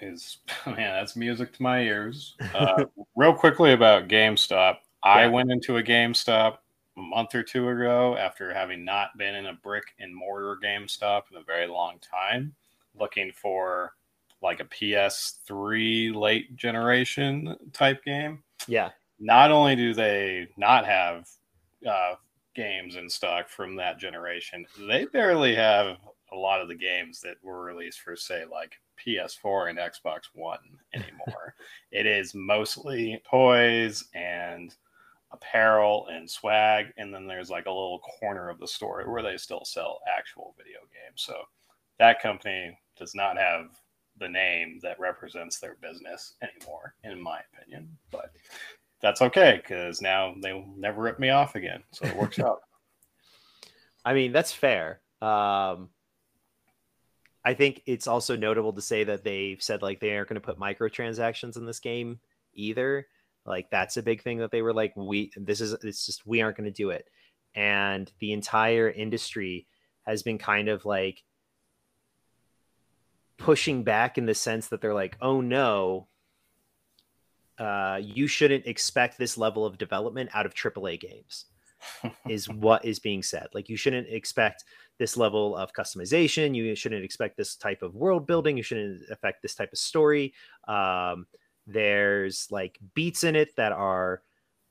is man, that's music to my ears. Uh, real quickly about GameStop, yeah. I went into a GameStop a month or two ago after having not been in a brick and mortar GameStop in a very long time, looking for like a PS3 late generation type game. Yeah. Not only do they not have uh, games in stock from that generation, they barely have a lot of the games that were released for, say, like PS4 and Xbox One anymore. it is mostly toys and apparel and swag, and then there's like a little corner of the store where they still sell actual video games. So that company does not have the name that represents their business anymore, in my opinion. But that's okay because now they'll never rip me off again. So it works out. I mean, that's fair. Um, I think it's also notable to say that they've said like they aren't going to put microtransactions in this game either. Like that's a big thing that they were like, we this is it's just we aren't going to do it. And the entire industry has been kind of like pushing back in the sense that they're like, oh no, uh, you shouldn't expect this level of development out of AAA games, is what is being said. Like you shouldn't expect this level of customization. You shouldn't expect this type of world building. You shouldn't affect this type of story. Um, there's like beats in it that are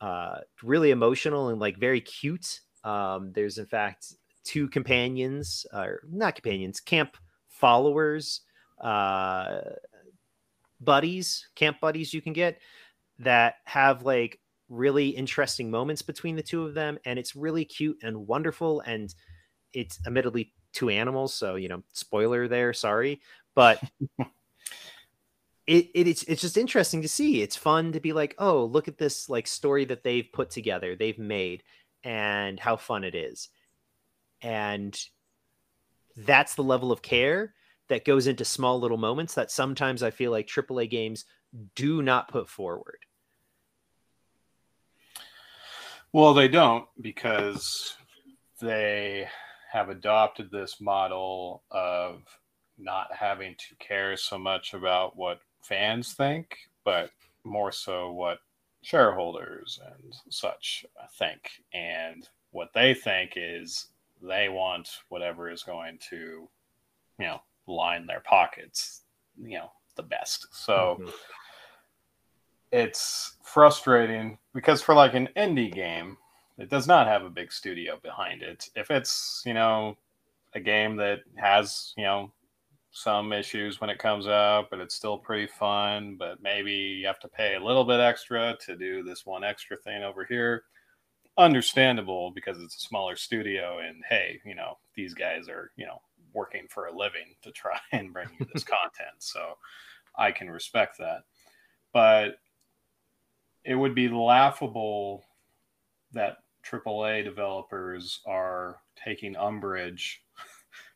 uh, really emotional and like very cute. Um, there's in fact two companions, or not companions, camp followers, uh, buddies, camp buddies you can get that have like really interesting moments between the two of them, and it's really cute and wonderful and it's admittedly two animals, so you know, spoiler there, sorry, but it, it it's it's just interesting to see. It's fun to be like, oh, look at this like story that they've put together, they've made, and how fun it is, and that's the level of care that goes into small little moments that sometimes I feel like AAA games do not put forward. Well, they don't because they have adopted this model of not having to care so much about what fans think, but more so what shareholders and such think. And what they think is they want whatever is going to, you know, line their pockets, you know, the best. So mm-hmm. it's frustrating because for like an indie game, it does not have a big studio behind it. If it's, you know, a game that has, you know, some issues when it comes out, but it's still pretty fun. But maybe you have to pay a little bit extra to do this one extra thing over here. Understandable because it's a smaller studio, and hey, you know, these guys are, you know, working for a living to try and bring you this content. So I can respect that. But it would be laughable that AAA developers are taking umbrage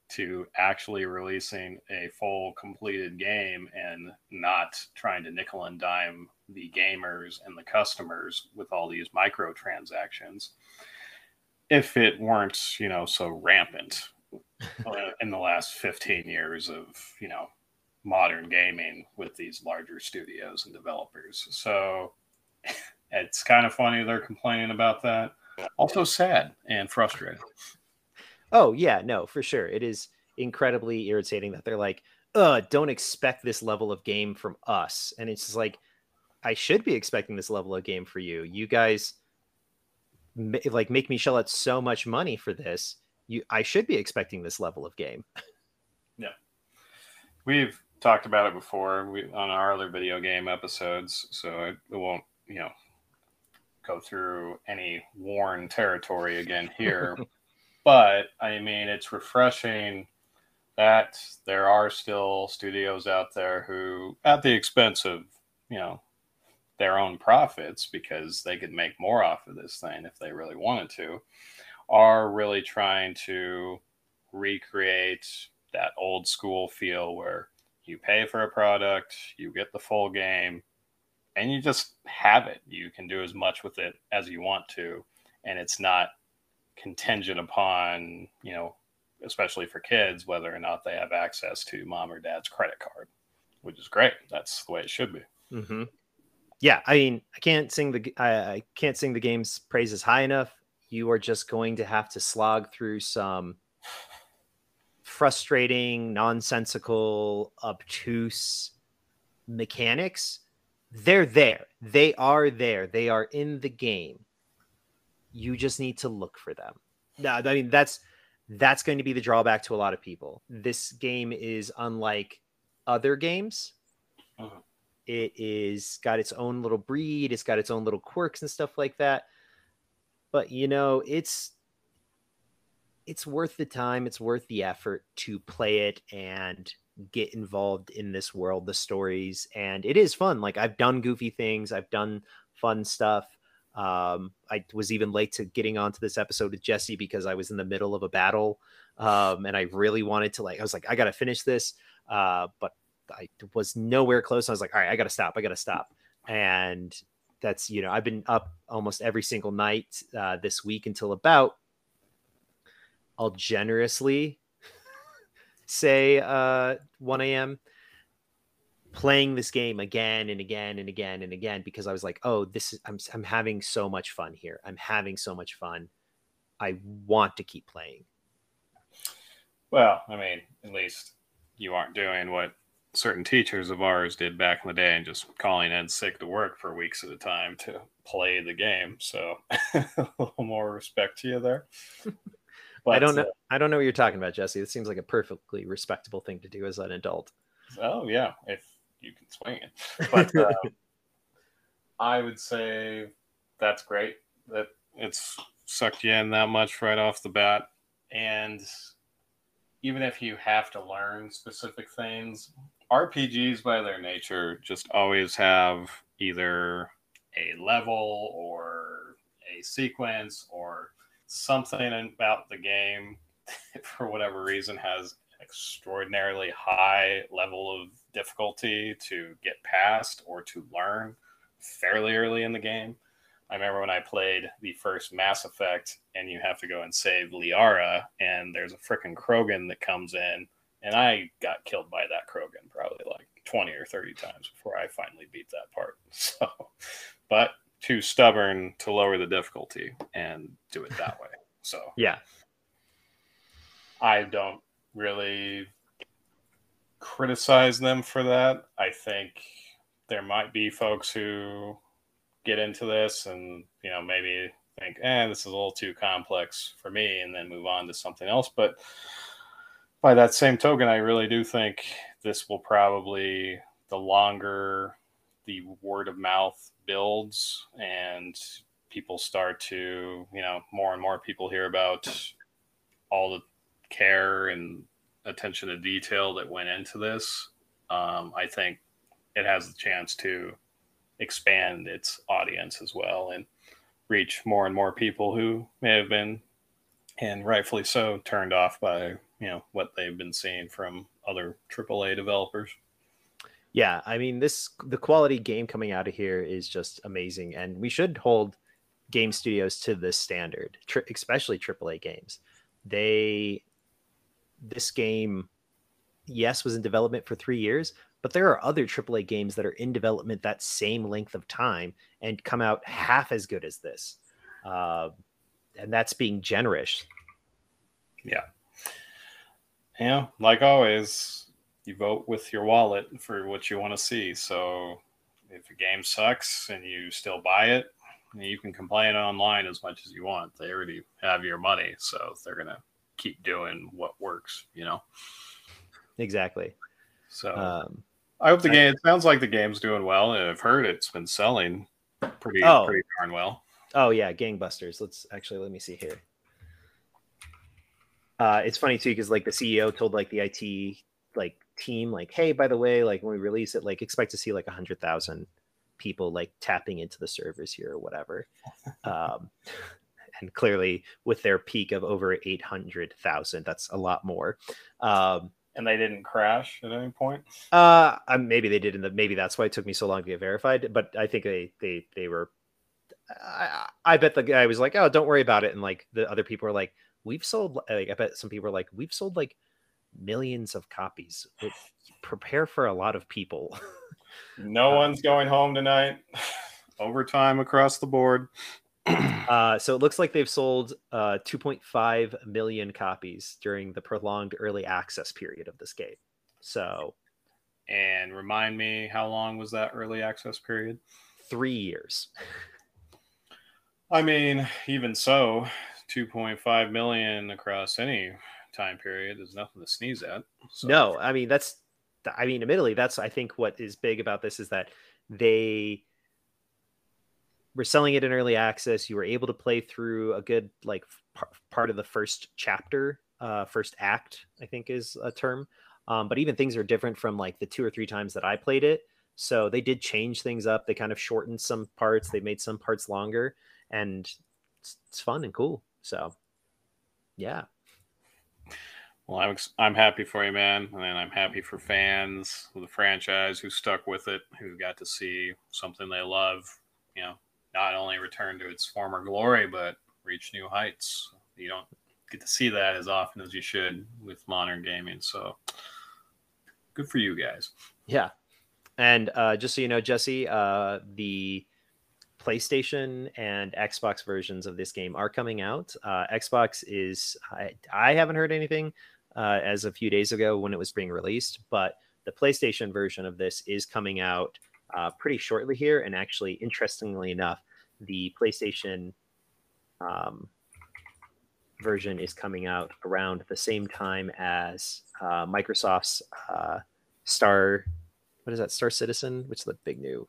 to actually releasing a full completed game and not trying to nickel and dime the gamers and the customers with all these microtransactions if it weren't you know so rampant uh, in the last 15 years of you know modern gaming with these larger studios and developers. So it's kind of funny they're complaining about that. Also sad and frustrating Oh yeah, no, for sure. It is incredibly irritating that they're like, "Uh, don't expect this level of game from us." And it's just like I should be expecting this level of game for you. You guys like make me shell out so much money for this. You I should be expecting this level of game. yeah. We've talked about it before we, on our other video game episodes, so it won't, you know, go through any worn territory again here. but I mean, it's refreshing that there are still studios out there who, at the expense of, you know, their own profits, because they could make more off of this thing if they really wanted to, are really trying to recreate that old school feel where you pay for a product, you get the full game, and you just have it. You can do as much with it as you want to, and it's not contingent upon, you know, especially for kids, whether or not they have access to mom or dad's credit card, which is great. That's the way it should be. Mm-hmm. Yeah, I mean, I can't sing the I, I can't sing the game's praises high enough. You are just going to have to slog through some frustrating, nonsensical, obtuse mechanics. They're there. They are there. They are in the game you just need to look for them. No, I mean that's that's going to be the drawback to a lot of people. This game is unlike other games. Uh-huh. It is got its own little breed, it's got its own little quirks and stuff like that. But you know, it's it's worth the time, it's worth the effort to play it and get involved in this world, the stories, and it is fun. Like I've done goofy things, I've done fun stuff. Um, I was even late to getting onto this episode with Jesse because I was in the middle of a battle, um, and I really wanted to like. I was like, I got to finish this, uh, but I was nowhere close. I was like, all right, I got to stop. I got to stop. And that's you know, I've been up almost every single night uh, this week until about. I'll generously say uh, 1 a.m playing this game again and again and again and again because I was like, oh, this is I'm I'm having so much fun here. I'm having so much fun. I want to keep playing. Well, I mean, at least you aren't doing what certain teachers of ours did back in the day and just calling in sick to work for weeks at a time to play the game. So a little more respect to you there. But, I don't know. Uh, I don't know what you're talking about, Jesse. It seems like a perfectly respectable thing to do as an adult. Oh yeah, if you can swing it. But uh, I would say that's great that it's sucked you in that much right off the bat. And even if you have to learn specific things, RPGs by their nature just always have either a level or a sequence or something about the game for whatever reason has extraordinarily high level of difficulty to get past or to learn fairly early in the game. I remember when I played the first Mass Effect and you have to go and save Liara and there's a freaking Krogan that comes in and I got killed by that Krogan probably like 20 or 30 times before I finally beat that part. So, but too stubborn to lower the difficulty and do it that way. So, yeah. I don't really criticize them for that. I think there might be folks who get into this and you know maybe think, eh, this is a little too complex for me, and then move on to something else. But by that same token, I really do think this will probably the longer the word of mouth builds and people start to, you know, more and more people hear about all the care and attention to detail that went into this. Um, I think it has the chance to expand its audience as well and reach more and more people who may have been and rightfully so turned off by you know what they've been seeing from other AAA developers. Yeah, I mean this the quality game coming out of here is just amazing, and we should hold game studios to this standard, tri- especially AAA games. They this game, yes, was in development for three years, but there are other AAA games that are in development that same length of time and come out half as good as this. Uh, and that's being generous. Yeah. Yeah, like always, you vote with your wallet for what you want to see. So if a game sucks and you still buy it, you can complain online as much as you want. They already have your money, so they're gonna keep doing what works. You know. Exactly. So um, I hope the game. It sounds like the game's doing well, and I've heard it's been selling pretty oh. pretty darn well. Oh yeah, gangbusters. Let's actually let me see here. Uh, it's funny too because like the CEO told like the IT like team like, hey, by the way, like when we release it, like expect to see like a hundred thousand people like tapping into the servers here or whatever. um, and clearly, with their peak of over eight hundred thousand, that's a lot more. Um, and they didn't crash at any point. Uh, maybe they did in the maybe that's why it took me so long to get verified. But I think they they they were. I, I bet the guy was like, "Oh, don't worry about it," and like the other people were like, "We've sold." Like I bet some people are like, "We've sold like millions of copies. Prepare for a lot of people." no uh, one's going home tonight. Overtime across the board. Uh, so it looks like they've sold uh, 2.5 million copies during the prolonged early access period of this game. So, and remind me, how long was that early access period? Three years. I mean, even so, 2.5 million across any time period is nothing to sneeze at. So. No, I mean that's, I mean, admittedly, that's I think what is big about this is that they we're selling it in early access. You were able to play through a good like par- part of the first chapter, uh, first act, I think is a term. Um, but even things are different from like the two or three times that I played it. So they did change things up. They kind of shortened some parts. They made some parts longer, and it's, it's fun and cool. So, yeah. Well, I'm I'm happy for you, man, and I'm happy for fans of the franchise who stuck with it, who got to see something they love, you know, not only return to its former glory, but reach new heights. You don't get to see that as often as you should with modern gaming. So good for you guys. Yeah. And uh, just so you know, Jesse, uh, the PlayStation and Xbox versions of this game are coming out. Uh, Xbox is, I, I, haven't heard anything uh, as a few days ago when it was being released, but the PlayStation version of this is coming out uh, pretty shortly here. And actually, interestingly enough, the PlayStation um, version is coming out around the same time as uh, Microsoft's uh, Star. What is that? Star Citizen, which is the big new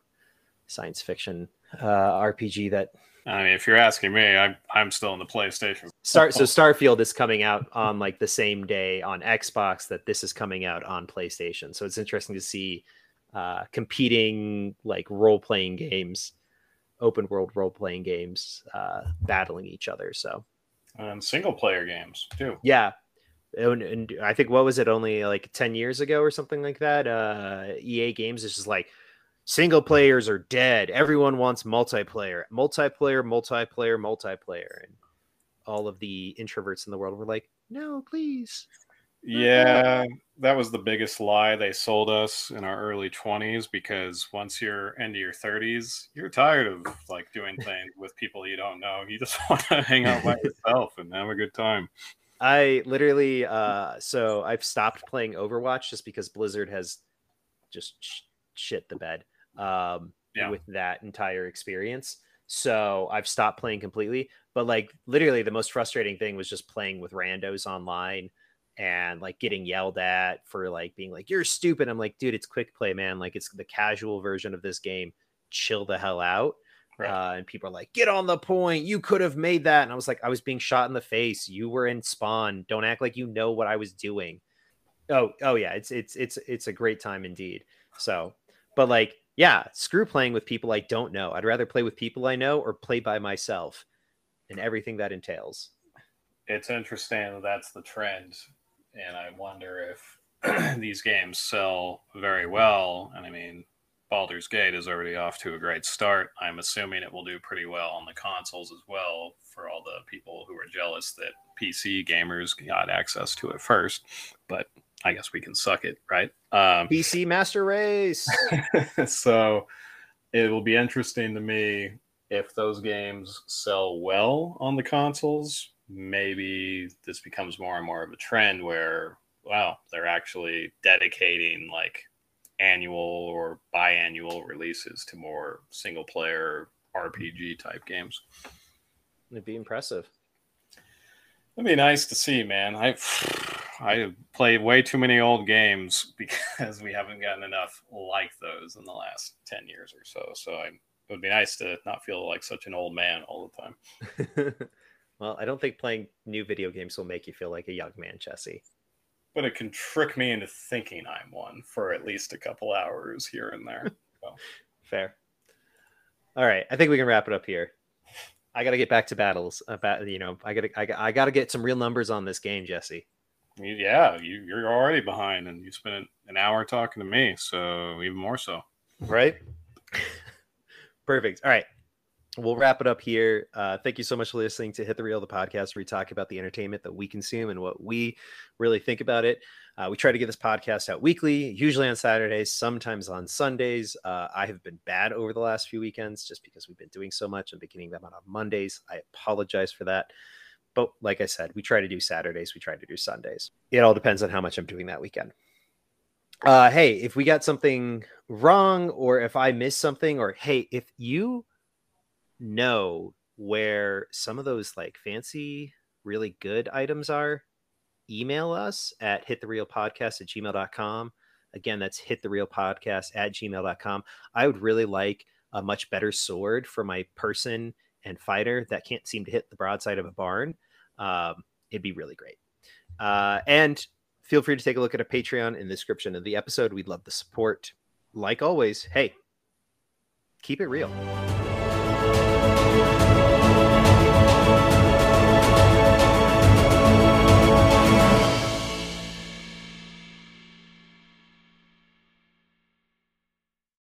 science fiction uh, RPG that. I mean, if you're asking me, I'm I'm still in the PlayStation. Star so Starfield is coming out on like the same day on Xbox that this is coming out on PlayStation. So it's interesting to see uh, competing like role playing games, open world role playing games, uh, battling each other. So, and single player games too. Yeah. And, and, I think what was it only like 10 years ago or something like that? Uh, EA games is just like single players are dead. Everyone wants multiplayer, multiplayer, multiplayer, multiplayer. And all of the introverts in the world were like, no, please, yeah, that was the biggest lie they sold us in our early 20s because once you're into your 30s, you're tired of like doing things with people you don't know. You just want to hang out by yourself and have a good time. I literally uh so I've stopped playing Overwatch just because Blizzard has just sh- shit the bed um yeah. with that entire experience. So I've stopped playing completely, but like literally the most frustrating thing was just playing with randos online and like getting yelled at for like being like you're stupid. I'm like, dude, it's quick play, man. Like it's the casual version of this game. Chill the hell out. Right. Uh, and people are like, get on the point. You could have made that. And I was like, I was being shot in the face. You were in spawn. Don't act like you know what I was doing. Oh, oh yeah, it's it's it's it's a great time indeed. So, but like, yeah, screw playing with people I don't know. I'd rather play with people I know or play by myself and everything that entails. It's interesting that that's the trend. And I wonder if these games sell very well. And I mean, Baldur's Gate is already off to a great start. I'm assuming it will do pretty well on the consoles as well for all the people who are jealous that PC gamers got access to it first. But I guess we can suck it, right? Um, PC Master Race. so it will be interesting to me if those games sell well on the consoles. Maybe this becomes more and more of a trend where, wow, they're actually dedicating like annual or biannual releases to more single player RPG type games. It'd be impressive. It'd be nice to see, man. I I played way too many old games because we haven't gotten enough like those in the last ten years or so. So I, it would be nice to not feel like such an old man all the time. well, I don't think playing new video games will make you feel like a young man, Jesse. But it can trick me into thinking I'm one for at least a couple hours here and there. So. Fair. All right, I think we can wrap it up here. I got to get back to battles. Uh, About you know, I got to I, I got to get some real numbers on this game, Jesse. Yeah, you, you're already behind, and you spent an hour talking to me, so even more so. Right. Perfect. All right. We'll wrap it up here. Uh, thank you so much for listening to Hit the Reel, the podcast where we talk about the entertainment that we consume and what we really think about it. Uh, we try to get this podcast out weekly, usually on Saturdays, sometimes on Sundays. Uh, I have been bad over the last few weekends just because we've been doing so much and beginning them on Mondays. I apologize for that. But like I said, we try to do Saturdays, we try to do Sundays. It all depends on how much I'm doing that weekend. Uh, hey, if we got something wrong or if I missed something, or hey, if you know where some of those like fancy, really good items are, email us at hitthereelpodcast at gmail.com. Again, that's hitthereelpodcast at gmail.com. I would really like a much better sword for my person and fighter that can't seem to hit the broadside of a barn. Um, it'd be really great. Uh, and feel free to take a look at a Patreon in the description of the episode. We'd love the support. Like always, hey, keep it real.